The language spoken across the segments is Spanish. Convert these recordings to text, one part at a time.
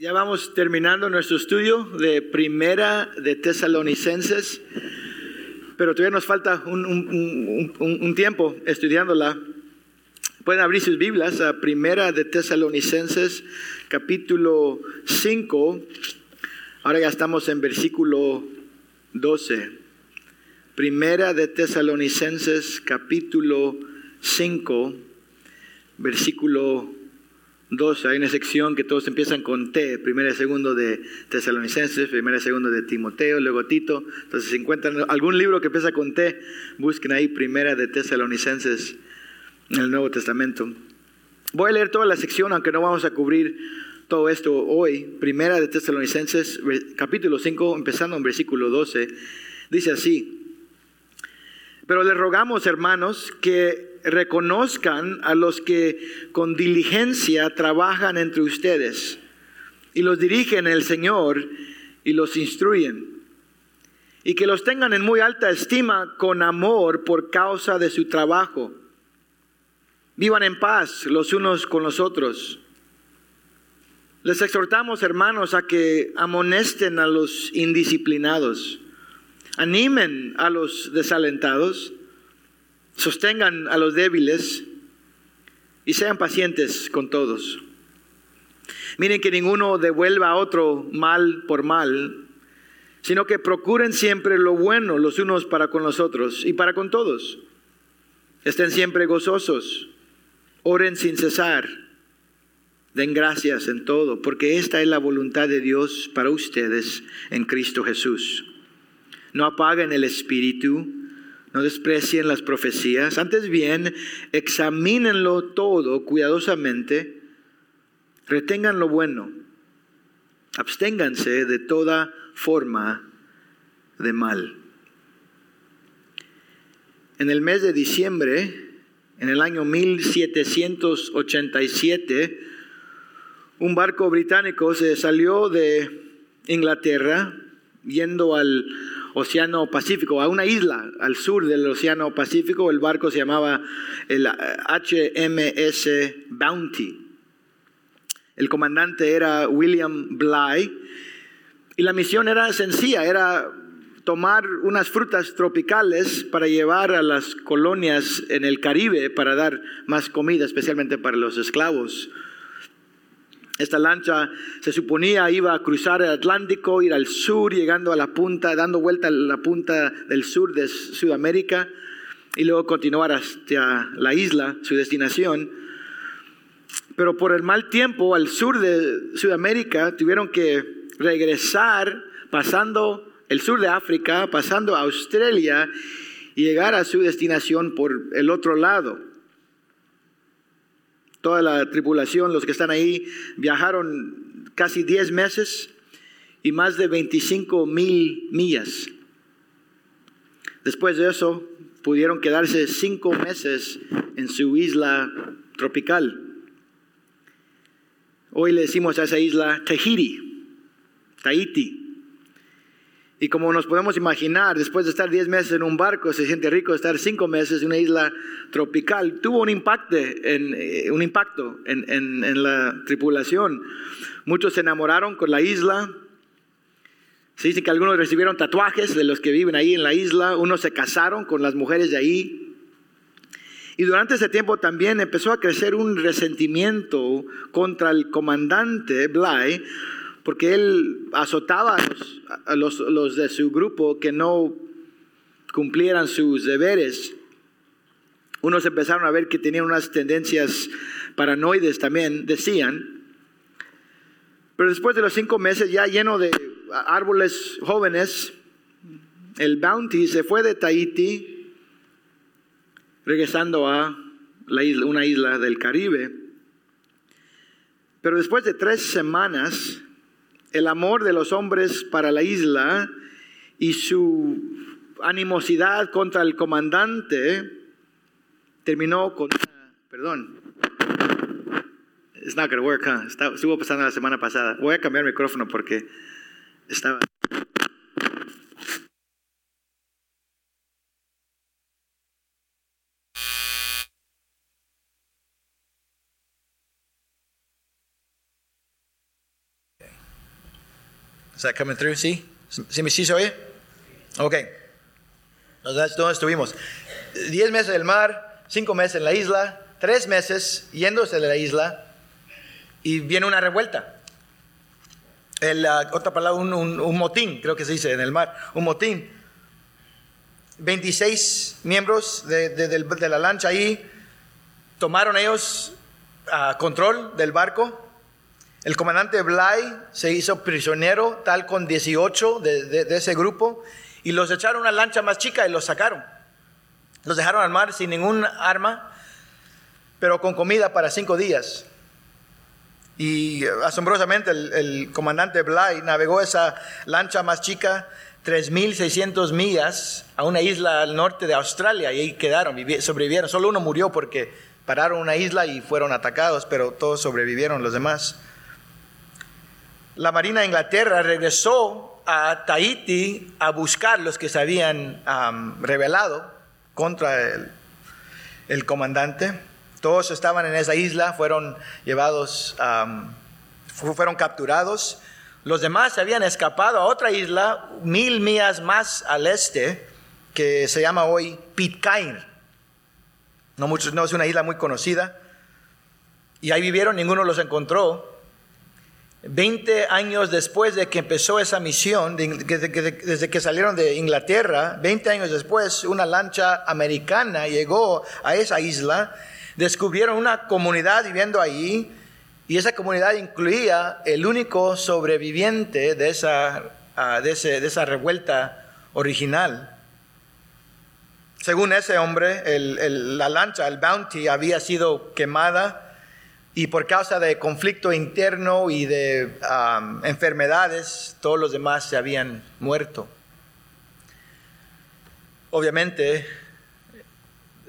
Ya vamos terminando nuestro estudio de Primera de Tesalonicenses, pero todavía nos falta un, tiempo estudiándola. Pueden abrir sus Biblias a Primera de Tesalonicenses, capítulo 5. Ahora ya estamos en versículo 12. Primera de Tesalonicenses, capítulo 5, versículo 12. Hay una sección que todos empiezan con T, primera y segundo de Tesalonicenses, primera y segundo de Timoteo, luego Tito. Entonces, si encuentran algún libro que empieza con T, busquen ahí primera de Tesalonicenses en el Nuevo Testamento. Voy a leer toda la sección, aunque no vamos a cubrir todo esto hoy. Primera de Tesalonicenses, capítulo 5, empezando en versículo 12. Dice así. Pero les rogamos, hermanos, que reconozcan a los que con diligencia trabajan entre ustedes y los dirigen el Señor y los instruyen. Y que los tengan en muy alta estima con amor por causa de su trabajo. Vivan en paz los unos con los otros. Les exhortamos, hermanos, a que amonesten a los indisciplinados animen a los desalentados, sostengan a los débiles y sean pacientes con todos. Miren que ninguno devuelva a otro mal por mal, sino que procuren siempre lo bueno los unos para con los otros y para con todos. Estén siempre gozosos, oren sin cesar, den gracias en todo, porque esta es la voluntad de Dios para ustedes en Cristo Jesús. No apaguen el espíritu, no desprecien las profecías, antes bien, examínenlo todo cuidadosamente, retengan lo bueno, absténganse de toda forma de mal. En el mes de diciembre, en el año 1787, un barco británico se salió de Inglaterra yendo al Océano Pacífico, a una isla al sur del Océano Pacífico. El barco se llamaba el HMS Bounty. El comandante era William Bly. Y la misión era sencilla, era tomar unas frutas tropicales para llevar a las colonias en el Caribe para dar más comida, especialmente para los esclavos. Esta lancha se suponía iba a cruzar el Atlántico, ir al sur, llegando a la punta, dando vuelta a la punta del sur de Sudamérica y luego continuar hacia la isla, su destinación. Pero por el mal tiempo al sur de Sudamérica tuvieron que regresar pasando el sur de África, pasando a Australia y llegar a su destinación por el otro lado toda la tripulación, los que están ahí, viajaron casi 10 meses y más de 25 mil millas. Después de eso, pudieron quedarse cinco meses en su isla tropical. Hoy le decimos a esa isla Tahiti, Tahiti. Y como nos podemos imaginar, después de estar 10 meses en un barco, se siente rico estar 5 meses en una isla tropical. Tuvo un impacto en, eh, un impacto en, en, en, la tripulación. Muchos se enamoraron con la isla. Se dice que algunos recibieron tatuajes de los que viven ahí en la isla. Unos se casaron con las mujeres de ahí. Y durante ese tiempo también empezó a crecer un resentimiento contra el comandante Bly porque él azotaba a los, de su grupo que no cumplieran sus deberes. Unos empezaron a ver que tenían unas tendencias paranoides también, decían. Pero después de los cinco meses ya lleno de árboles jóvenes, el Bounty se fue de Tahiti, regresando a una isla del Caribe. Pero después de tres semanas, el amor de los hombres para la isla y su animosidad contra el comandante terminó con perdón, it's not gonna work, huh? Estuvo pasando la semana pasada. Voy a cambiar el micrófono porque estaba. Is that coming through? ¿Sí? ¿Sí, sí se oye? Ok. ¿Dónde estuvimos? Diez meses en el mar, cinco meses en la isla, tres meses yéndose de la isla y viene una revuelta. El, uh, otra palabra, un, motín, creo que se dice en el mar, un motín. 26 miembros de, de, la lancha ahí tomaron ellos uh, control del barco. El comandante Bly se hizo prisionero, tal con 18 de, ese grupo, y los echaron a una lancha más chica y los sacaron. Los dejaron al mar sin ningún arma, pero con comida para cinco días. Y asombrosamente el, el comandante Bly navegó esa lancha más chica 3.600 millas a una isla al norte de Australia y ahí quedaron, sobrevivieron. Solo uno murió porque pararon una isla y fueron atacados, pero todos sobrevivieron los demás. La Marina de Inglaterra regresó a Tahiti a buscar los que se habían rebelado contra el, el, comandante. Todos estaban en esa isla, fueron llevados, fueron capturados. Los demás se habían escapado a otra isla, mil millas más al este, que se llama hoy Pitcairn. No, muchos, no es una isla muy conocida. Y ahí vivieron, ninguno los encontró. Veinte años después de que empezó esa misión, desde que, salieron de Inglaterra, 20 años después, una lancha americana llegó a esa isla, descubrieron una comunidad viviendo ahí, y esa comunidad incluía el único sobreviviente de esa, uh, de, esa revuelta original. Según ese hombre, la lancha, el Bounty, había sido quemada y por causa de conflicto interno y de enfermedades, todos los demás se habían muerto. Obviamente,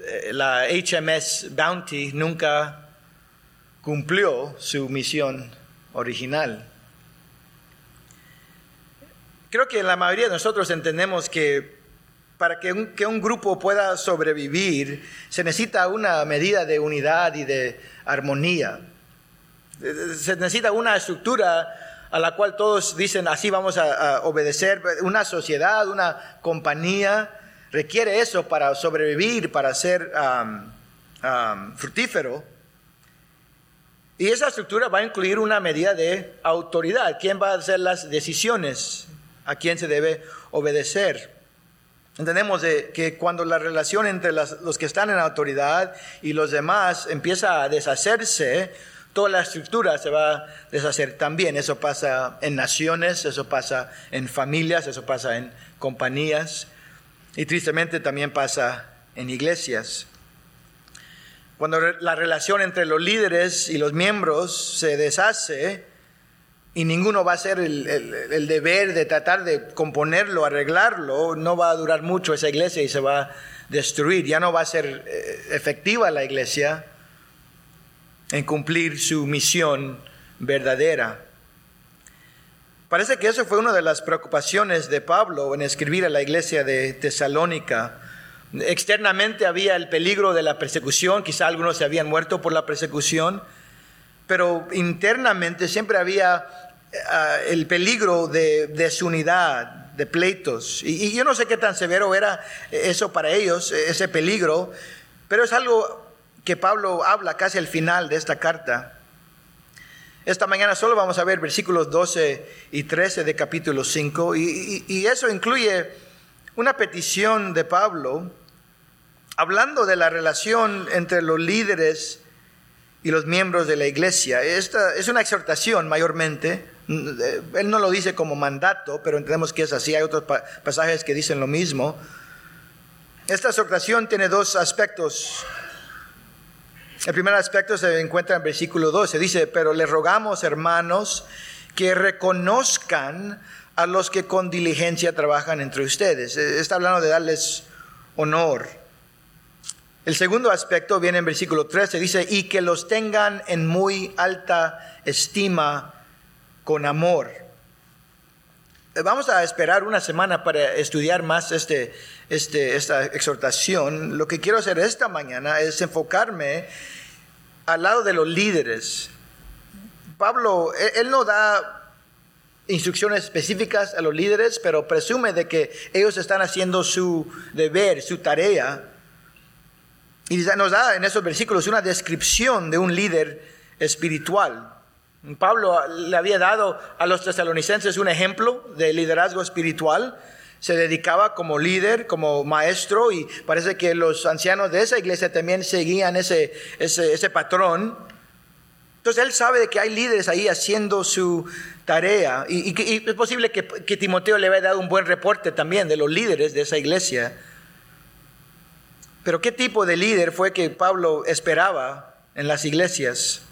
eh, la HMS Bounty nunca cumplió su misión original. Creo que la mayoría de nosotros entendemos que para que un, que un, grupo pueda sobrevivir, se necesita una medida de unidad y de armonía. Se necesita una estructura a la cual todos dicen, así vamos a, obedecer. Una sociedad, una compañía, requiere eso para sobrevivir, para ser fructífero. Y esa estructura va a incluir una medida de autoridad. ¿Quién va a hacer las decisiones? ¿A quién se debe obedecer? Entendemos de que cuando la relación entre las, los que están en autoridad y los demás empieza a deshacerse, toda la estructura se va a deshacer también. Eso pasa en naciones, eso pasa en familias, eso pasa en compañías y tristemente también pasa en iglesias. Cuando la relación entre los líderes y los miembros se deshace, y ninguno va a hacer el, el, el, deber de tratar de componerlo, arreglarlo, no va a durar mucho esa iglesia y se va a destruir. Ya no va a ser eh, efectiva la iglesia en cumplir su misión verdadera. Parece que eso fue una de las preocupaciones de Pablo en escribir a la iglesia de Tesalónica. Externamente había el peligro de la persecución, quizá algunos se habían muerto por la persecución, pero internamente siempre había uh, el peligro de desunidad, de pleitos. Y, yo no sé qué tan severo era eso para ellos, ese peligro, pero es algo que Pablo habla casi al final de esta carta. Esta mañana solo vamos a ver versículos 12 y 13 de capítulo 5, y, y, y eso incluye una petición de Pablo hablando de la relación entre los líderes y los miembros de la iglesia. Esta es una exhortación mayormente. Él no lo dice como mandato, pero entendemos que es así. Hay otros pasajes que dicen lo mismo. Esta exhortación tiene dos aspectos. El primer aspecto se encuentra en versículo 12. Dice, pero le rogamos, hermanos, que reconozcan a los que con diligencia trabajan entre ustedes. Está hablando de darles honor. El segundo aspecto viene en versículo 13, dice, y que los tengan en muy alta estima con amor. Eh, vamos a esperar una semana para estudiar más este, este, esta exhortación. Lo que quiero hacer esta mañana es enfocarme al lado de los líderes. Pablo, él, él no da instrucciones específicas a los líderes, pero presume de que ellos están haciendo su deber, su tarea. Y nos da en esos versículos una descripción de un líder espiritual. Pablo le había dado a los tesalonicenses un ejemplo de liderazgo espiritual. Se dedicaba como líder, como maestro, y parece que los ancianos de esa iglesia también seguían ese, ese, patrón. Entonces él sabe de que hay líderes ahí haciendo su tarea, y, es posible que, que Timoteo le haya dado un buen reporte también de los líderes de esa iglesia. Pero ¿qué tipo de líder fue que Pablo esperaba en las iglesias?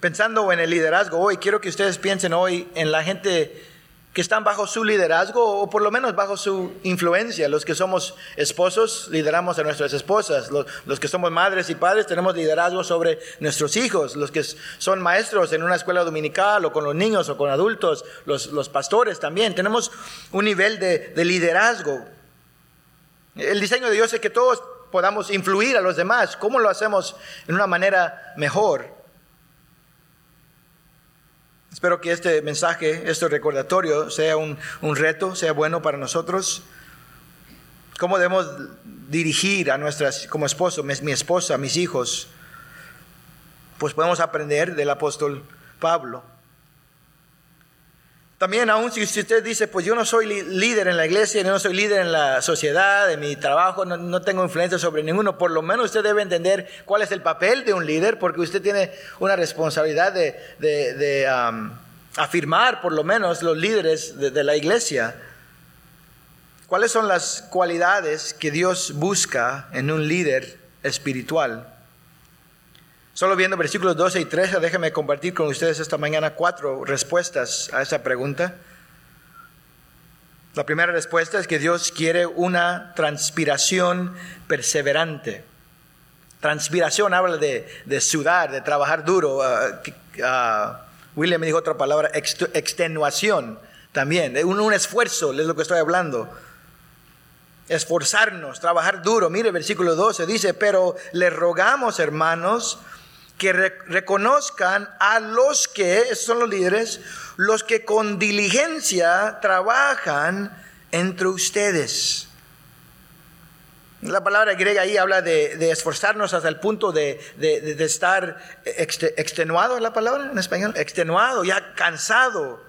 Pensando en el liderazgo hoy, quiero que ustedes piensen hoy en la gente que están bajo su liderazgo o por lo menos bajo su influencia. Los que somos esposos lideramos a nuestras esposas. Los, que somos madres y padres tenemos liderazgo sobre nuestros hijos. Los que son maestros en una escuela dominical o con los niños o con adultos, los, pastores también. Tenemos un nivel de, de liderazgo. El diseño de Dios es que todos podamos influir a los demás. ¿Cómo lo hacemos en una manera mejor? Espero que este mensaje, este recordatorio, sea un, reto, sea bueno para nosotros. ¿Cómo debemos dirigir a nuestras, como esposo, mi esposa, mis hijos? Pues podemos aprender del apóstol Pablo. También aún si usted dice, pues yo no soy líder en la iglesia, yo no soy líder en la sociedad, en mi trabajo, no, tengo influencia sobre ninguno, por lo menos usted debe entender cuál es el papel de un líder, porque usted tiene una responsabilidad de, afirmar por lo menos los líderes de la iglesia. ¿Cuáles son las cualidades que Dios busca en un líder espiritual? Solo viendo versículos 12 y 13, déjenme compartir con ustedes esta mañana cuatro respuestas a esa pregunta. La primera respuesta es que Dios quiere una transpiración perseverante. Transpiración habla de, sudar, de trabajar duro. Ah, ah, William me dijo otra palabra, extenuación también. Un, un esfuerzo es lo que estoy hablando esforzarnos, trabajar duro. Mire, versículo 12 dice, pero le rogamos, hermanos, que reconozcan a los que, esos son los líderes, los que con diligencia trabajan entre ustedes. La palabra griega ahí habla de, esforzarnos hasta el punto de, estar extenuado, ¿es la palabra en español? Extenuado, ya cansado.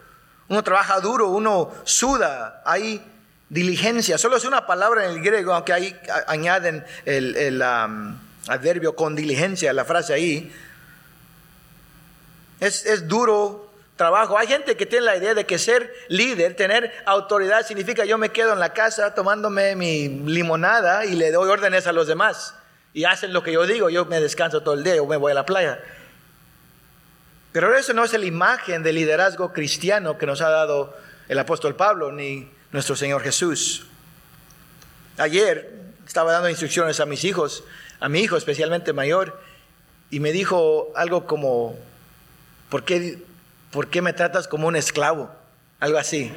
Uno trabaja duro, uno suda, hay diligencia. Solo es una palabra en el griego, aunque ahí añaden el, adverbio con diligencia, la frase ahí. Es, es duro trabajo. Hay gente que tiene la idea de que ser líder, tener autoridad, significa yo me quedo en la casa tomándome mi limonada y le doy órdenes a los demás. Y hacen lo que yo digo, yo me descanso todo el día, o me voy a la playa. Pero eso no es la imagen de liderazgo cristiano que nos ha dado el apóstol Pablo ni nuestro Señor Jesús. Ayer estaba dando instrucciones a mis hijos a mi hijo, especialmente mayor, y me dijo algo como, ¿por qué, ¿por qué me tratas como un esclavo? Algo así.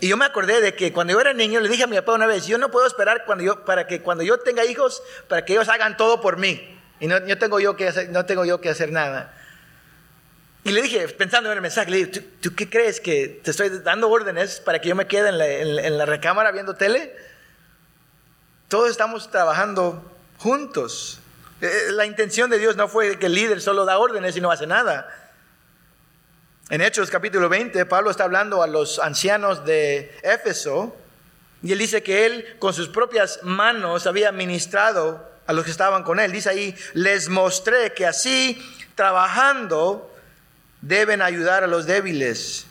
Y yo me acordé de que cuando yo era niño le dije a mi papá una vez, yo no puedo esperar para que cuando yo tenga hijos, para que ellos hagan todo por mí. Y no, yo tengo yo que hacer, no tengo yo que hacer nada. Y le dije, pensando en el mensaje, dije, ¿tú, qué crees que te estoy dando órdenes para que yo me quede en la recámara viendo tele? Todos estamos trabajando juntos. Eh, eh, la intención de Dios no fue que el líder solo da órdenes y no hace nada. En Hechos capítulo 20, Pablo está hablando a los ancianos de Éfeso y él dice que él con sus propias manos había ministrado a los que estaban con él. Dice ahí, les mostré que así, trabajando, deben ayudar a los débiles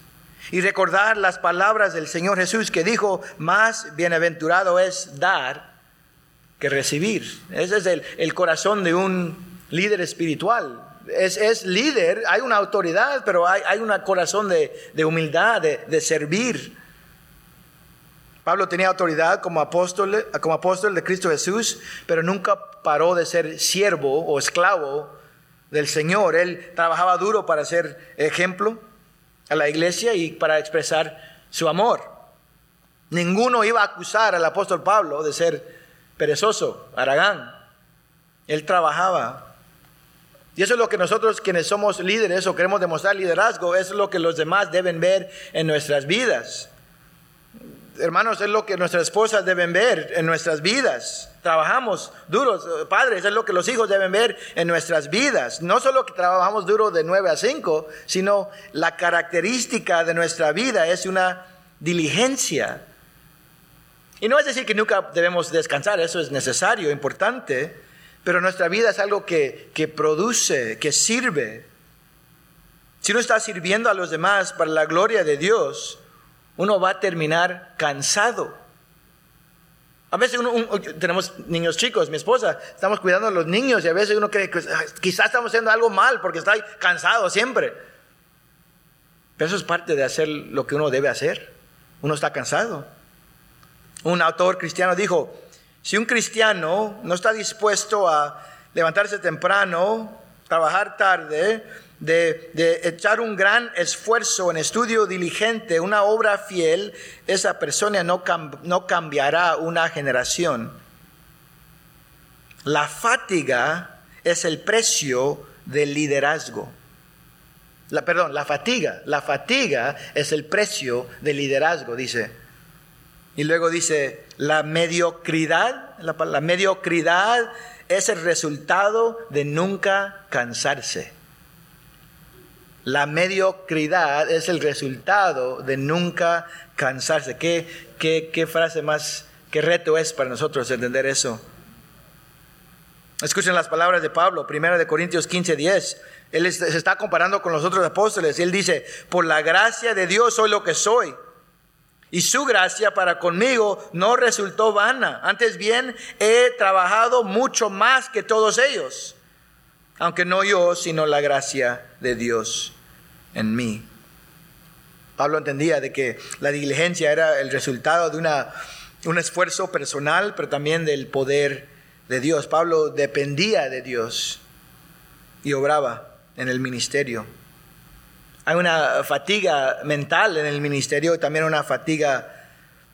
y recordar las palabras del Señor Jesús que dijo, más bienaventurado es dar que recibir. Ese es el, corazón de un líder espiritual. Es, líder, hay una autoridad, pero hay, hay un corazón de, humildad, de, servir. Pablo tenía autoridad como apóstol, como apóstol de Cristo Jesús, pero nunca paró de ser siervo o esclavo del Señor. Él trabajaba duro para ser ejemplo a la iglesia y para expresar su amor. Ninguno iba a acusar al apóstol Pablo de ser perezoso, Aragán. Él trabajaba Y eso es lo que nosotros quienes somos líderes o queremos demostrar liderazgo, es lo que los demás deben ver en nuestras vidas. Hermanos, es lo que nuestras esposas deben ver en nuestras vidas. Trabajamos duros, padres, es lo que los hijos deben ver en nuestras vidas. No solo que trabajamos duro de 9 a 5, sino la característica de nuestra vida es una diligencia. Y no es decir que nunca debemos descansar, eso es necesario, importante, pero nuestra vida es algo que, que produce, que sirve. Si uno está sirviendo a los demás para la gloria de Dios, uno va a terminar cansado. A veces uno, tenemos niños chicos, mi esposa, estamos cuidando a los niños y a veces uno cree que quizás estamos haciendo algo mal porque está cansado siempre. Pero eso es parte de hacer lo que uno debe hacer. Uno está cansado. Un autor cristiano dijo, si un cristiano no está dispuesto a levantarse temprano, trabajar tarde, de, echar un gran esfuerzo en estudio diligente, una obra fiel, esa persona no, no cambiará una generación. La fatiga es el precio del liderazgo. La, perdón, la fatiga. La fatiga es el precio del liderazgo, dice. Y luego dice, la mediocridad, la, mediocridad es el resultado de nunca cansarse. La mediocridad es el resultado de nunca cansarse. ¿Qué, qué, qué frase más, qué reto es para nosotros entender eso? Escuchen las palabras de Pablo, 1 de Corintios 15, 10. Él se está comparando con los otros apóstoles y él dice, por la gracia de Dios soy lo que soy y su gracia para conmigo no resultó vana. Antes bien, he trabajado mucho más que todos ellos, aunque no yo, sino la gracia de Dios en mí. Pablo entendía de que la diligencia era el resultado de una, un esfuerzo personal, pero también del poder de Dios. Pablo dependía de Dios y obraba en el ministerio. Hay una fatiga mental en el ministerio y también una fatiga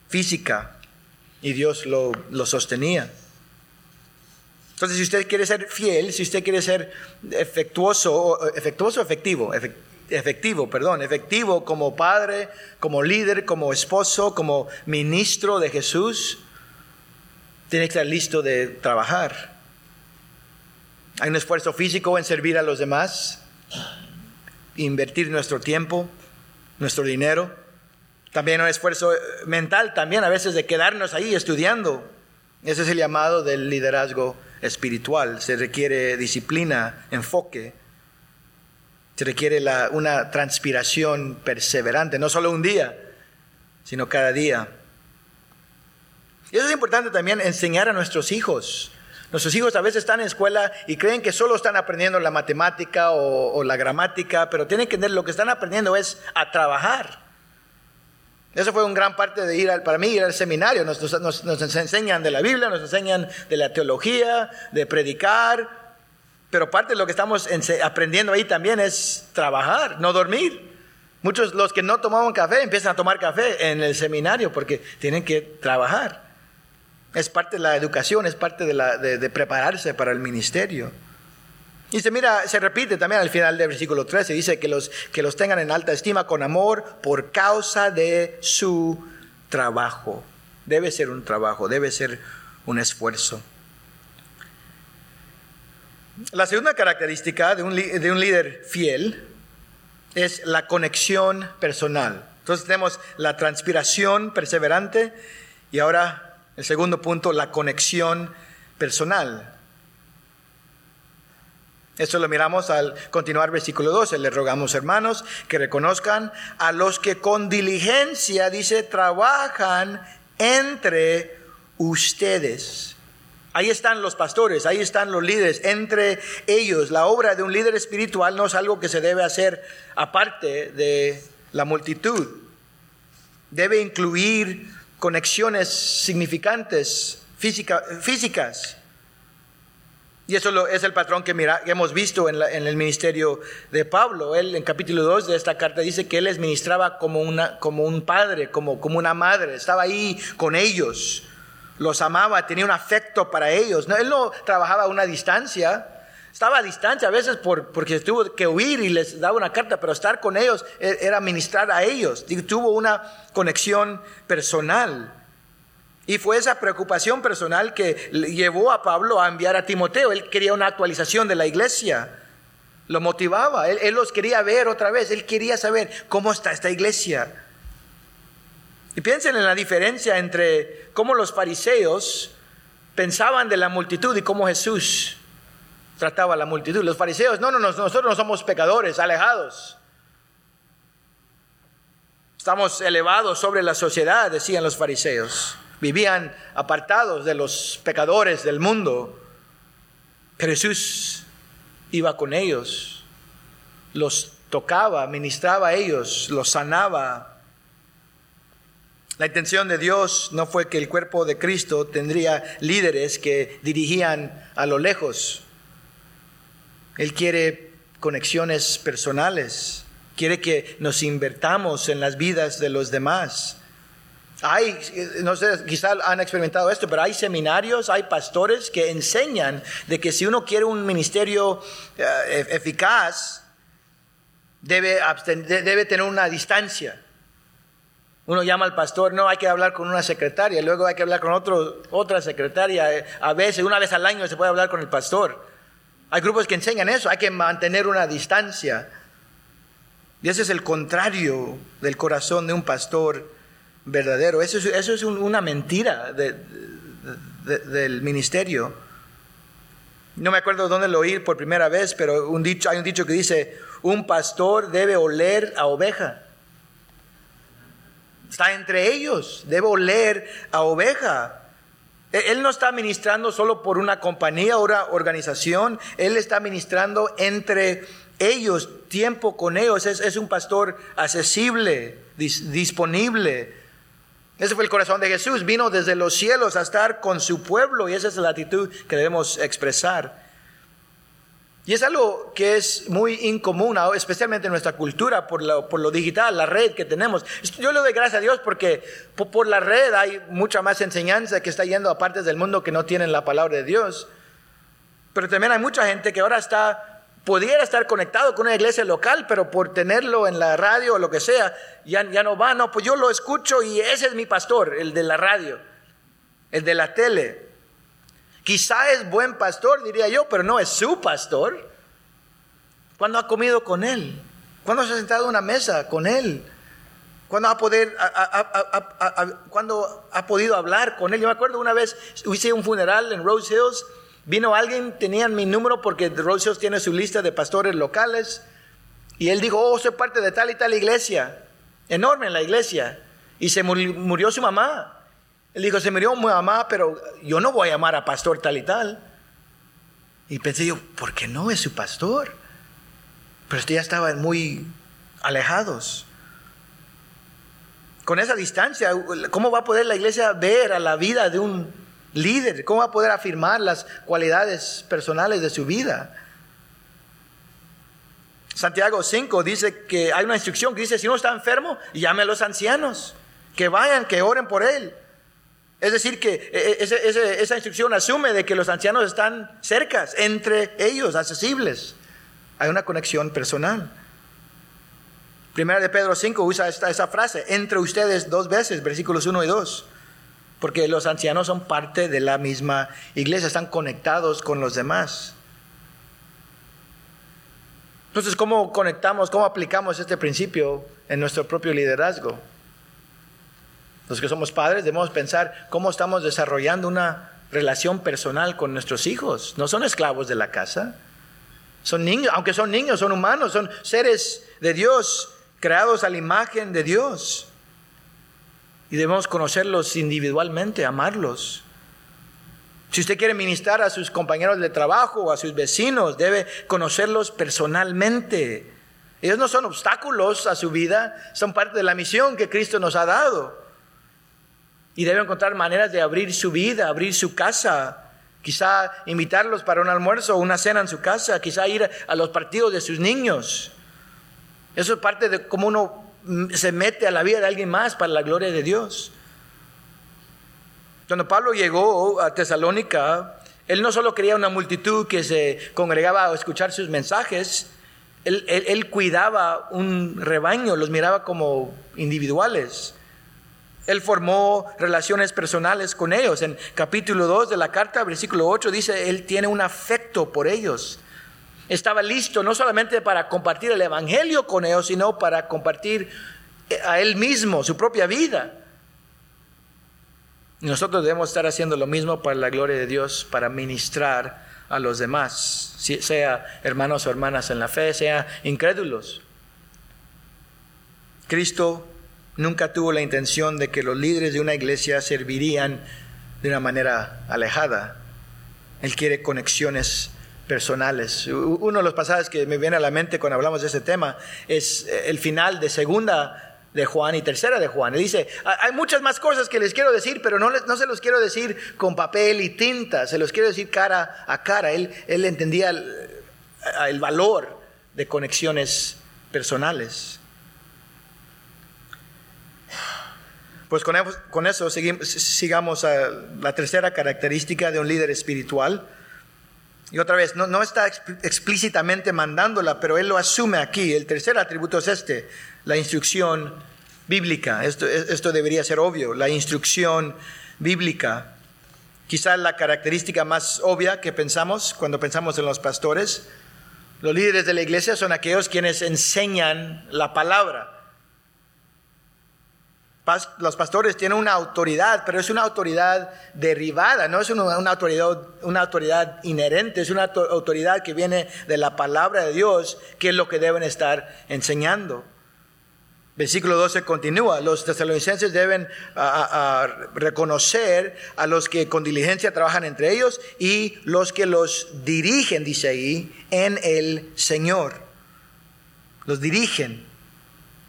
física. Y Dios lo, sostenía. Entonces, si usted quiere ser fiel, si usted quiere ser efectuoso, efectuoso, efectivo, efectivo, perdón, efectivo como padre, como líder, como esposo, como ministro de Jesús, tiene que estar listo de trabajar. Hay un esfuerzo físico en servir a los demás, invertir nuestro tiempo, nuestro dinero. También un esfuerzo mental, también a veces de quedarnos ahí estudiando. Ese es el llamado del liderazgo espiritual. Se requiere disciplina, enfoque. Se requiere una transpiración perseverante, no solo un día, sino cada día. Y eso es importante también enseñar a nuestros hijos. Nuestros hijos a veces están en escuela y creen que solo están aprendiendo la matemática o, la gramática, pero tienen que entender lo que están aprendiendo es a trabajar. Eso fue una gran parte de ir al, para mí ir al seminario. Nos, nos, enseñan de la Biblia, nos enseñan de la teología, de predicar, pero parte de lo que estamos aprendiendo ahí también es trabajar, no dormir. Muchos los que no tomaban café empiezan a tomar café en el seminario porque tienen que trabajar. Es parte de la educación, es parte de, la, de, prepararse para el ministerio. Y se mira, se repite también al final del versículo 13, dice que los, que los tengan en alta estima con amor por causa de su trabajo. Debe ser un trabajo, debe ser un esfuerzo. La segunda característica de un, de un líder fiel es la conexión personal. Entonces tenemos la transpiración perseverante y ahora el segundo punto, la conexión personal. Esto lo miramos al continuar versículo 12. Le rogamos, hermanos, que reconozcan a los que con diligencia, dice, trabajan entre ustedes. Ahí están los pastores, ahí están los líderes, entre ellos. La obra de un líder espiritual no es algo que se debe hacer aparte de la multitud. Debe incluir conexiones significantes físicas. Y eso es el patrón que, mira, hemos visto en, el ministerio de Pablo. Él en capítulo 2 de esta carta dice que él les ministraba como, una, como un padre, como, como una madre. Estaba ahí con ellos, los amaba, tenía un afecto para ellos. él no trabajaba a una distancia, Estaba a distancia a veces por, porque tuvo que huir y les daba una carta, pero estar con ellos e, era ministrar a ellos. Tuvo una conexión personal. Y fue esa preocupación personal que llevó a Pablo a enviar a Timoteo. Él quería una actualización de la iglesia. Lo motivaba. Él, él los quería ver otra vez. Él quería saber cómo está esta iglesia. Y piensen en la diferencia entre cómo los fariseos pensaban de la multitud y cómo Jesús trataba a la multitud. Los fariseos, no, no, nosotros no somos pecadores, alejados. Estamos elevados sobre la sociedad, decían los fariseos. Vivían apartados de los pecadores del mundo. Pero Jesús iba con ellos, los tocaba, ministraba a ellos, los sanaba. La intención de Dios no fue que el cuerpo de Cristo tendría líderes que dirigían a lo lejos. Él quiere conexiones personales, quiere que nos invertamos en las vidas de los demás. Hay, no sé, quizás han experimentado esto, pero hay seminarios, hay pastores que enseñan de que si uno quiere un ministerio eh, eficaz, debe, debe tener una distancia. Uno llama al pastor, no, hay que hablar con una secretaria, luego hay que hablar con otro, otra secretaria, a veces, una vez al año se puede hablar con el pastor. Hay grupos que enseñan eso, hay que mantener una distancia. Y ese es el contrario del corazón de un pastor verdadero. Eso es, una mentira del ministerio. No me acuerdo dónde lo oí por primera vez, pero hay un dicho que dice, un pastor debe oler a oveja. Está entre ellos, debe oler a oveja. Él no está ministrando solo por una compañía o una organización, Él está ministrando entre ellos, tiempo con ellos. Es, un pastor accesible, disponible. Ese fue el corazón de Jesús. Vino desde los cielos a estar con su pueblo y esa es la actitud que debemos expresar. Y es algo que es muy incomún, especialmente en nuestra cultura, por lo, por lo digital, la red que tenemos. Yo le doy gracias a Dios porque por, la red hay mucha más enseñanza que está yendo a partes del mundo que no tienen la palabra de Dios. Pero también hay mucha gente que ahora está, pudiera estar conectado con una iglesia local, pero por tenerlo en la radio o lo que sea, ya, ya no va. No, pues yo lo escucho y ese es mi pastor, el de la radio, el de la tele. Quizá es buen pastor, diría yo, pero no es su pastor. ¿Cuándo ha comido con él? ¿Cuándo se ha sentado a una mesa con él? ¿Cuándo ha, podido hablar con él? Yo me acuerdo una vez, hice un funeral en Rose Hills, vino alguien, tenían mi número porque Rose Hills tiene su lista de pastores locales, y él dijo, oh, soy parte de tal y tal iglesia, enorme en la iglesia, y se murió su mamá. Él dijo, se murió mi mamá, pero yo no voy a llamar a pastor tal y tal. Y pensé yo, ¿por qué no es su pastor? Pero ya estaban muy alejados. Con esa distancia, ¿cómo va a poder la iglesia ver a la vida de un líder? ¿Cómo va a poder afirmar las cualidades personales de su vida? Santiago 5 dice que hay una instrucción que dice, si uno está enfermo, llame a los ancianos, que vayan, que oren por él. Es decir, que eh, eh, esa instrucción asume de que los ancianos están cercas, entre ellos, accesibles. Hay una conexión personal. Primera de Pedro 5 usa esta, esa frase, entre ustedes dos veces, versículos 1 y 2. Porque los ancianos son parte de la misma iglesia, están conectados con los demás. Entonces, ¿cómo conectamos, cómo aplicamos este principio en nuestro propio liderazgo? Los que somos padres debemos pensar cómo estamos desarrollando una relación personal con nuestros hijos. No son esclavos de la casa. Son niños, aunque son niños, son humanos, son seres de Dios, creados a la imagen de Dios. Y debemos conocerlos individualmente, amarlos. Si usted quiere ministrar a sus compañeros de trabajo o a sus vecinos, debe conocerlos personalmente. Ellos no son obstáculos a su vida, son parte de la misión que Cristo nos ha dado y debe encontrar maneras de abrir su vida, abrir su casa, quizá invitarlos para un almuerzo o una cena en su casa, quizá ir a los partidos de sus niños. Eso es parte de cómo uno se mete a la vida de alguien más para la gloria de Dios. Cuando Pablo llegó a Tesalónica, Él no solo quería una multitud que se congregaba a escuchar sus mensajes, él, cuidaba un rebaño, los miraba como individuales. Él formó relaciones personales con ellos. En capítulo 2 de la carta, versículo 8, dice, Él tiene un afecto por ellos. Estaba listo no solamente para compartir el Evangelio con ellos, sino para compartir a Él mismo, su propia vida. Nosotros debemos estar haciendo lo mismo para la gloria de Dios, para ministrar a los demás, sea hermanos o hermanas en la fe, sea incrédulos. Cristo nunca tuvo la intención de que los líderes de una iglesia servirían de una manera alejada. Él quiere conexiones personales. Uno de los pasajes que me viene a la mente cuando hablamos de este tema es el final de segunda de Juan y tercera de Juan. Y dice, hay muchas más cosas que les quiero decir, pero no, no se los quiero decir con papel y tinta, se los quiero decir cara a cara. Él, él entendía el, el valor de conexiones personales. Pues con, eso sigamos a la tercera característica de un líder espiritual. Y otra vez, no, está explícitamente mandándola, pero él lo asume aquí. El tercer atributo es este, la instrucción bíblica. Esto, esto debería ser obvio, la instrucción bíblica. Quizás la característica más obvia que pensamos cuando pensamos en los pastores. Los líderes de la iglesia son aquellos quienes enseñan la palabra. Los pastores tienen una autoridad, pero es una autoridad derivada, no es una, autoridad, una autoridad inherente, es una autoridad que viene de la palabra de Dios, que es lo que deben estar enseñando. Versículo 12 continúa, los tesalonicenses deben reconocer a los que con diligencia trabajan entre ellos y los que los dirigen, dice ahí, en el Señor. Los dirigen,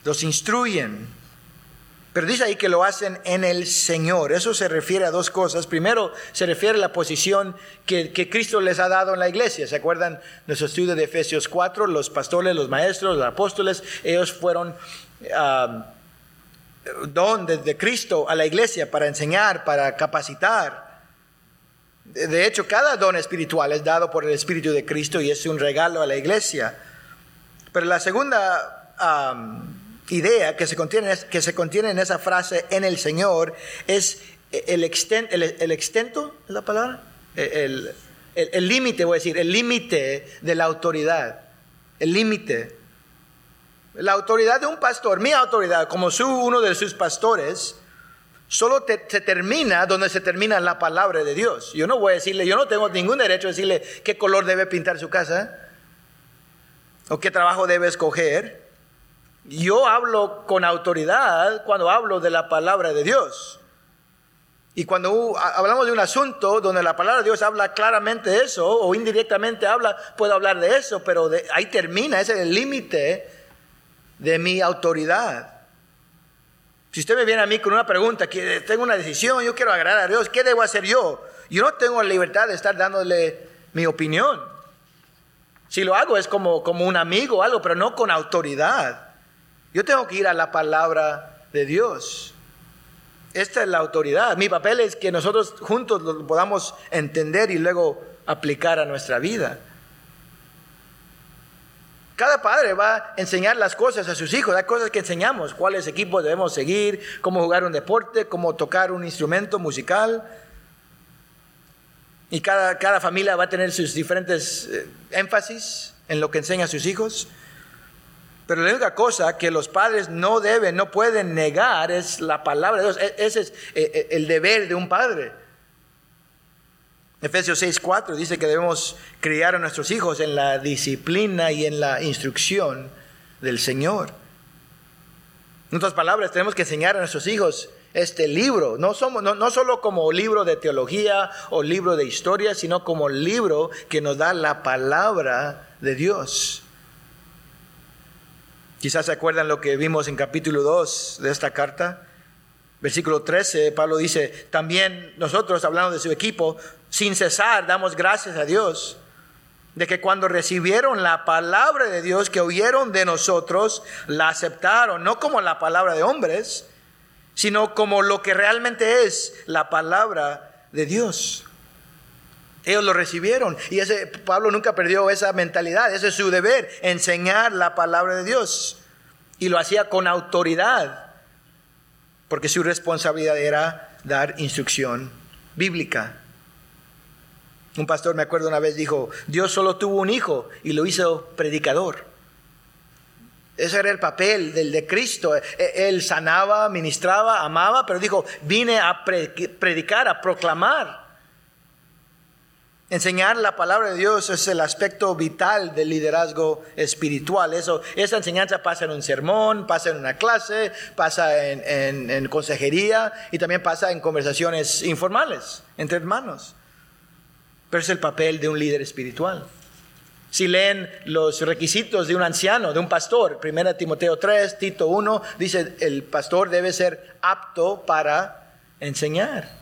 los instruyen. Pero dice ahí que lo hacen en el Señor. Eso se refiere a dos cosas. Primero, se refiere a la posición que, Cristo les ha dado en la iglesia. ¿Se acuerdan nuestro estudio de Efesios 4? Los pastores, los maestros, los apóstoles, ellos fueron don de Cristo a la iglesia para enseñar, para capacitar. De hecho, cada don espiritual es dado por el Espíritu de Cristo y es un regalo a la iglesia. Pero la segunda idea que se, contiene, que se contiene en esa frase en el Señor es el, el, extento, ¿es la palabra? El límite, voy a decir, el límite de la autoridad. El límite. La autoridad de un pastor, mi autoridad como su, uno de sus pastores, solo se termina donde se termina la palabra de Dios. Yo no voy a decirle, yo no tengo ningún derecho a decirle qué color debe pintar su casa o qué trabajo debe escoger. Yo hablo con autoridad cuando hablo de la palabra de Dios. Y cuando hablamos de un asunto donde la palabra de Dios habla claramente de eso o indirectamente habla, puedo hablar de eso, pero ahí termina, ese es el límite de mi autoridad. Si usted me viene a mí con una pregunta, que tengo una decisión, yo quiero agradar a Dios, ¿qué debo hacer yo? Yo no tengo libertad de estar dándole mi opinión. Si lo hago es como, como un amigo o algo, pero no con autoridad. Yo tengo que ir a la palabra de Dios. Esta es la autoridad. Mi papel es que nosotros juntos lo podamos entender y luego aplicar a nuestra vida. Cada padre va a enseñar las cosas a sus hijos, hay cosas que enseñamos, cuáles equipos debemos seguir, cómo jugar un deporte, cómo tocar un instrumento musical. Y cada, cada familia va a tener sus diferentes eh, énfasis en lo que enseña a sus hijos. Pero la única cosa que los padres no deben, no pueden negar es la palabra de Dios. E, ese es eh, eh, el deber de un padre. Efesios 6:4 dice que debemos criar a nuestros hijos en la disciplina y en la instrucción del Señor. En otras palabras, tenemos que enseñar a nuestros hijos este libro, no, somos, no, no solo como libro de teología o libro de historia, sino como libro que nos da la palabra de Dios. Quizás se acuerdan lo que vimos en capítulo 2 de esta carta. Versículo 13, Pablo dice, también nosotros, hablando de su equipo, sin cesar damos gracias a Dios de que cuando recibieron la palabra de Dios que oyeron de nosotros, la aceptaron, no como la palabra de hombres, sino como lo que realmente es la palabra de Dios. Ellos lo recibieron y ese Pablo nunca perdió esa mentalidad, ese es su deber, enseñar la palabra de Dios. Y lo hacía con autoridad, porque su responsabilidad era dar instrucción bíblica. Un pastor, me acuerdo una vez, dijo, Dios solo tuvo un hijo y lo hizo predicador. Ese era el papel del de Cristo. E, él sanaba, ministraba, amaba, pero dijo, vine a predicar, a proclamar. Enseñar la palabra de Dios es el aspecto vital del liderazgo espiritual. Eso, esa enseñanza pasa en un sermón, pasa en una clase, pasa en, en consejería y también pasa en conversaciones informales entre hermanos. Pero es el papel de un líder espiritual. Si leen los requisitos de un anciano, de un pastor, 1 Timoteo 3, Tito 1, dice el pastor debe ser apto para enseñar.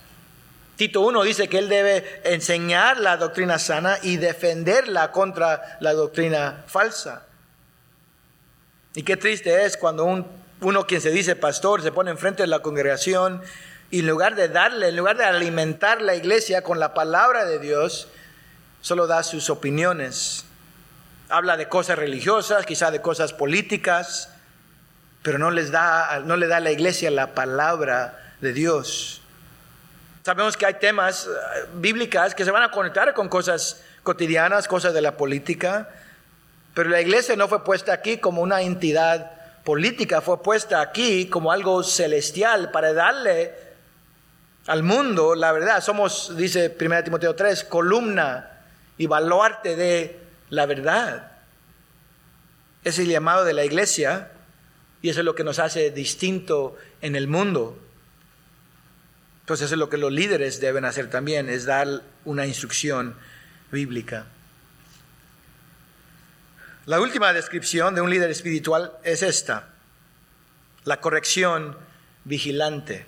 Tito 1 dice que él debe enseñar la doctrina sana y defenderla contra la doctrina falsa. Y qué triste es cuando un, uno quien se dice pastor se pone enfrente de la congregación y en lugar de darle, en lugar de alimentar la iglesia con la palabra de Dios, solo da sus opiniones habla de cosas religiosas, quizá de cosas políticas, pero no, les da, no le da a la iglesia la palabra de Dios. Sabemos que hay temas eh, bíblicas que se van a conectar con cosas cotidianas, cosas de la política, pero la iglesia no fue puesta aquí como una entidad política, fue puesta aquí como algo celestial para darle al mundo la verdad. Somos, dice 1 Timoteo 3, columna y baluarte de la verdad. Es el llamado de la iglesia y eso es lo que nos hace distinto en el mundo. Entonces eso es lo que los líderes deben hacer también, es dar una instrucción bíblica. La última descripción de un líder espiritual es esta, la corrección vigilante.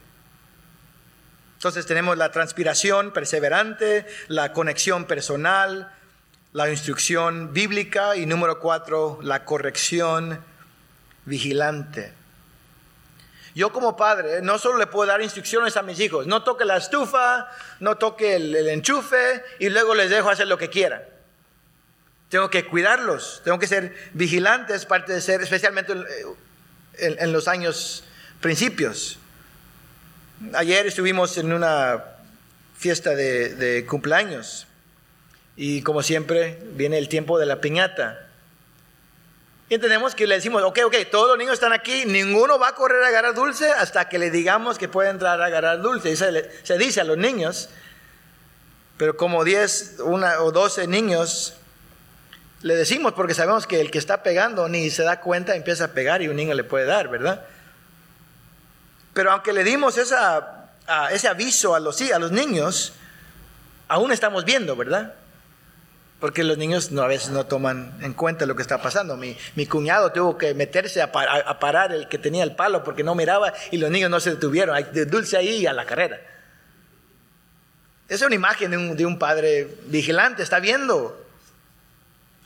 Entonces tenemos la transpiración perseverante, la conexión personal, la instrucción bíblica y número cuatro, la corrección vigilante. Yo como padre no solo le puedo dar instrucciones a mis hijos, no toque la estufa, no toque el, enchufe y luego les dejo hacer lo que quieran. Tengo que cuidarlos, tengo que ser vigilantes, parte de ser, especialmente en, los años principios. Ayer estuvimos en una fiesta de cumpleaños y como siempre, viene el tiempo de la piñata. Y entendemos que le decimos, ok, ok, todos los niños están aquí, ninguno va a correr a agarrar dulce hasta que le digamos que puede entrar a agarrar dulce. Y se, se dice a los niños, pero como 10 una, o 12 niños, le decimos porque sabemos que el que está pegando ni se da cuenta, empieza a pegar y un niño le puede dar, ¿verdad? Pero aunque le dimos ese aviso a los, a los niños, aún estamos viendo, ¿verdad? Porque los niños a veces no toman en cuenta lo que está pasando. Mi, cuñado tuvo que meterse a, parar el que tenía el palo porque no miraba y los niños no se detuvieron. De dulce ahí a la carrera. Esa es una imagen de un, padre vigilante, está viendo.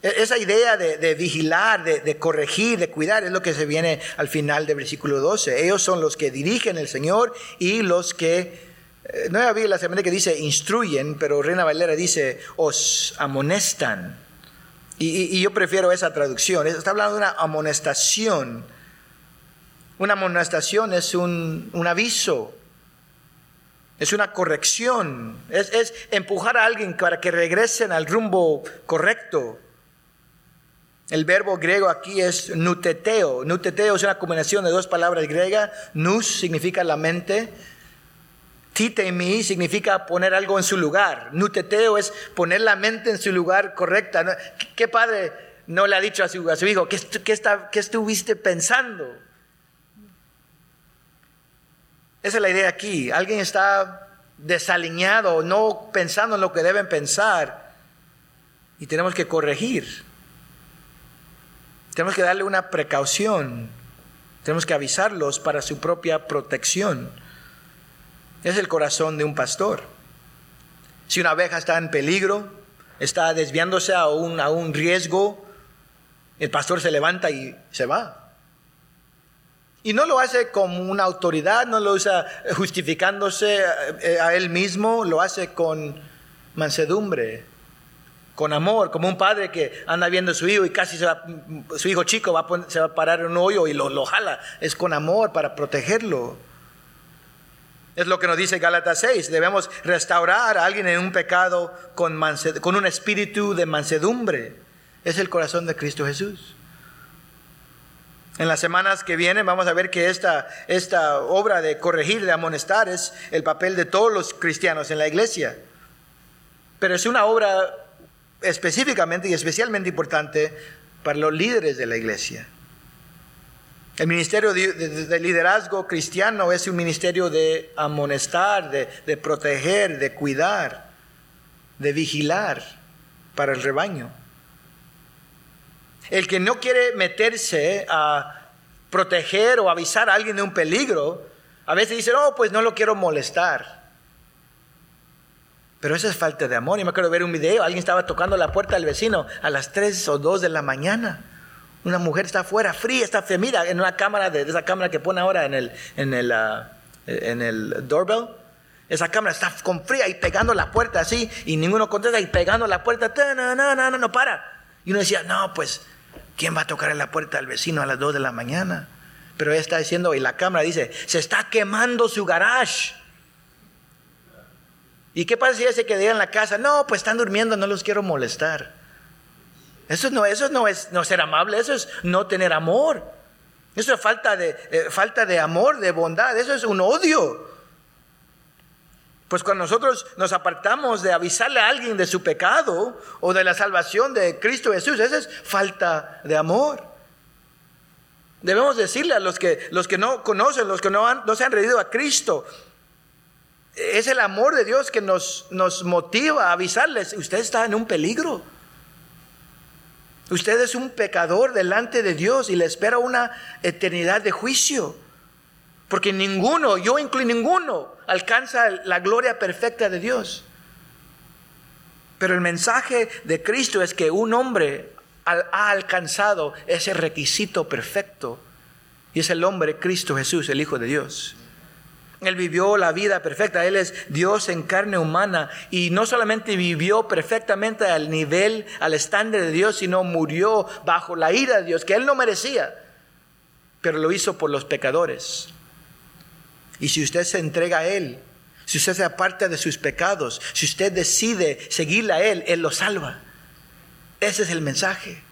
E, esa idea de, vigilar, de, de, corregir, de cuidar, es lo que se viene al final del versículo 12. Ellos son los que dirigen el Señor y los que eh, no había la semana que dice instruyen, pero Reina Valera dice os amonestan. Y, yo prefiero esa traducción. Está hablando de una amonestación. Una amonestación es un, aviso, es una corrección, es, es, empujar a alguien para que regresen al rumbo correcto. El verbo griego aquí es nuteteo. Nuteteo es una combinación de dos palabras griegas. Nus significa la mente mí significa poner algo en su lugar. Nuteteo es poner la mente en su lugar correcta. ¿Qué padre no le ha dicho a su, hijo? ¿qué, está, ¿Qué estuviste pensando? Esa es la idea aquí. Alguien está desalineado, no pensando en lo que deben pensar. Y tenemos que corregir. Tenemos que darle una precaución. Tenemos que avisarlos para su propia protección. Es el corazón de un pastor. Si una abeja está en peligro, está desviándose a un, a un riesgo, el pastor se levanta y se va. Y no lo hace como una autoridad, no lo usa justificándose eh, a él mismo, lo hace con mansedumbre, con amor, como un padre que anda viendo a su hijo y casi se va, su hijo chico va se va a parar en un hoyo y lo, lo jala. Es con amor para protegerlo. Es lo que nos dice Gálatas 6. Debemos restaurar a alguien en un pecado con, con un espíritu de mansedumbre. Es el corazón de Cristo Jesús. En las semanas que vienen vamos a ver que esta, esta obra de corregir, de amonestar, es el papel de todos los cristianos en la iglesia. Pero es una obra específicamente y especialmente importante para los líderes de la iglesia. El ministerio de, liderazgo cristiano es un ministerio de amonestar, de, proteger, de cuidar, de vigilar para el rebaño. El que no quiere meterse a proteger o avisar a alguien de un peligro, a veces dice, no, pues no lo quiero molestar. Pero eso es falta de amor. Y me acuerdo ver un video, alguien estaba tocando la puerta del vecino a las 3 o 2 de la mañana. Una mujer está afuera, fría, está fría. Mira, en una cámara, de, esa cámara que pone ahora en el, en el, ah, en el doorbell. Esa cámara está con fría y pegando la puerta así, y ninguno contesta y pegando la puerta, no, no, no, no para. Y uno decía, no, pues, ¿quién va a tocar en la puerta del vecino a las 2 de la mañana? Pero ella está diciendo, y la cámara dice, se está quemando su garage. ¿Y qué pasa si ella se queda en la casa? No, pues están durmiendo, no los quiero molestar. Eso no, eso no es no ser amable, eso es no tener amor. Eso es falta de, eh, falta de amor, de bondad, eso es un odio. Pues cuando nosotros nos apartamos de avisarle a alguien de su pecado o de la salvación de Cristo Jesús, eso es falta de amor. Debemos decirle a los que, los que no conocen, los que no, han, no se han rendido a Cristo, es el amor de Dios que nos, nos motiva a avisarles, usted está en un peligro. Usted es un pecador delante de Dios y le espera una eternidad de juicio. Porque ninguno, yo incluyo ninguno, alcanza la gloria perfecta de Dios. Pero el mensaje de Cristo es que un hombre ha alcanzado ese requisito perfecto. Y es el hombre Cristo Jesús, el Hijo de Dios. Él vivió la vida perfecta, Él es Dios en carne humana y no solamente vivió perfectamente al nivel, al estándar de Dios, sino murió bajo la ira de Dios, que Él no merecía, pero lo hizo por los pecadores. Y si usted se entrega a Él, si usted se aparta de sus pecados, si usted decide seguirle a Él, Él lo salva. Ese es el mensaje.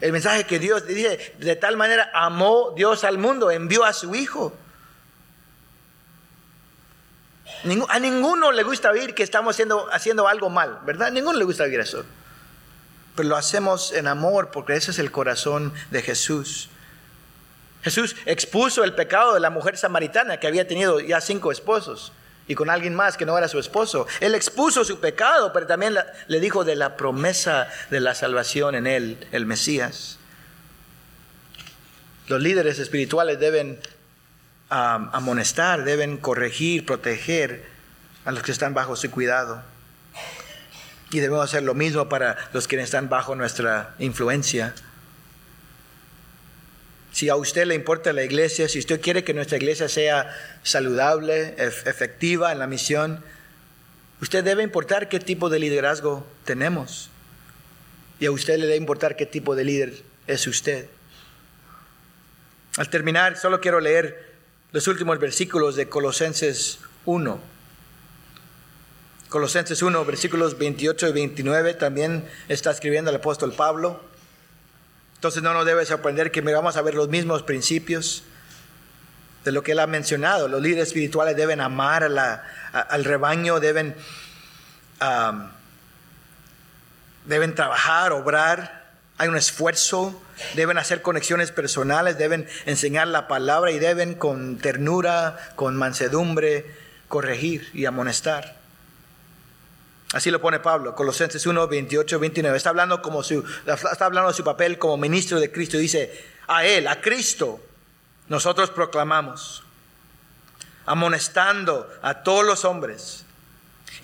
El mensaje que Dios dice, de tal manera amó Dios al mundo, envió a su Hijo a ninguno le gusta oír que estamos haciendo, haciendo algo mal, ¿verdad? A ninguno le gusta oír eso. Pero lo hacemos en amor porque ese es el corazón de Jesús. Jesús expuso el pecado de la mujer samaritana que había tenido ya cinco esposos y con alguien más que no era su esposo. Él expuso su pecado, pero también le dijo de la promesa de la salvación en él, el Mesías. Los líderes espirituales deben amonestar, deben corregir, proteger a los que están bajo su cuidado. Y debemos hacer lo mismo para los que están bajo nuestra influencia. Si a usted le importa la iglesia, si usted quiere que nuestra iglesia sea saludable, efectiva en la misión, usted debe importar qué tipo de liderazgo tenemos. Y a usted le debe importar qué tipo de líder es usted. Al terminar, solo quiero leer los últimos versículos de Colosenses 1. Colosenses 1, versículos 28 y 29, también está escribiendo el apóstol Pablo. Entonces no nos debe sorprender que vamos a ver los mismos principios de lo que él ha mencionado. Los líderes espirituales deben amar al rebaño, deben, deben trabajar, obrar hay un esfuerzo, deben hacer conexiones personales, deben enseñar la palabra y deben con ternura, con mansedumbre, corregir y amonestar. Así lo pone Pablo, Colosenses 1, 28, 29. Está hablando, como su, está hablando de su papel como ministro de Cristo. Dice, a Él, a Cristo, nosotros proclamamos, amonestando a todos los hombres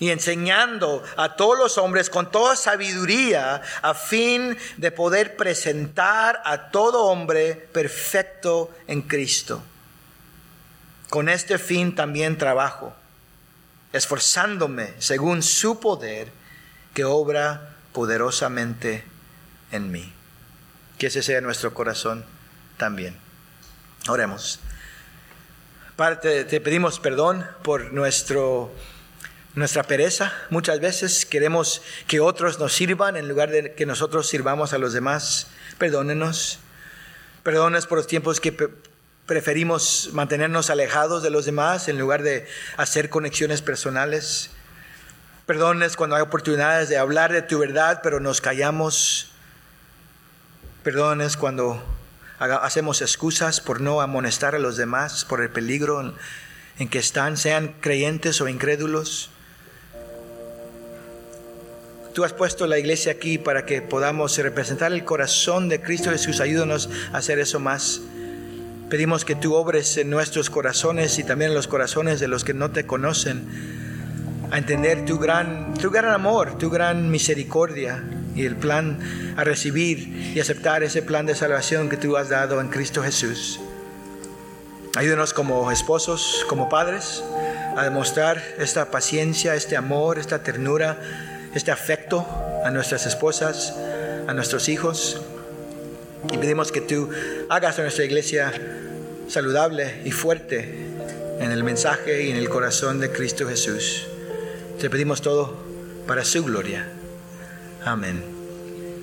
y enseñando a todos los hombres con toda sabiduría a fin de poder presentar a todo hombre perfecto en Cristo. Con este fin también trabajo, esforzándome según su poder que obra poderosamente en mí. Que ese sea nuestro corazón también. Oremos. Padre, te, pedimos perdón por nuestro, nuestra pereza. Muchas veces queremos que otros nos sirvan en lugar de que nosotros sirvamos a los demás. Perdónenos. Perdónenos por los tiempos que preferimos mantenernos alejados de los demás en lugar de hacer conexiones personales. Perdones cuando hay oportunidades de hablar de tu verdad, pero nos callamos. Perdones cuando hacemos excusas por no amonestar a los demás por el peligro en que están, sean creyentes o incrédulos. Tú has puesto la iglesia aquí para que podamos representar el corazón de Cristo Jesús. Ayúdanos a hacer eso más. Pedimos que tú obres en nuestros corazones y también en los corazones de los que no te conocen, a entender tu gran, tu gran amor, tu gran misericordia y el plan a recibir y aceptar ese plan de salvación que tú has dado en Cristo Jesús. Ayúdanos como esposos, como padres, a demostrar esta paciencia, este amor, esta ternura, este afecto a nuestras esposas, a nuestros hijos. Y pedimos que tú hagas a nuestra iglesia saludable y fuerte en el mensaje y en el corazón de Cristo Jesús. Te pedimos todo para su gloria. Amén.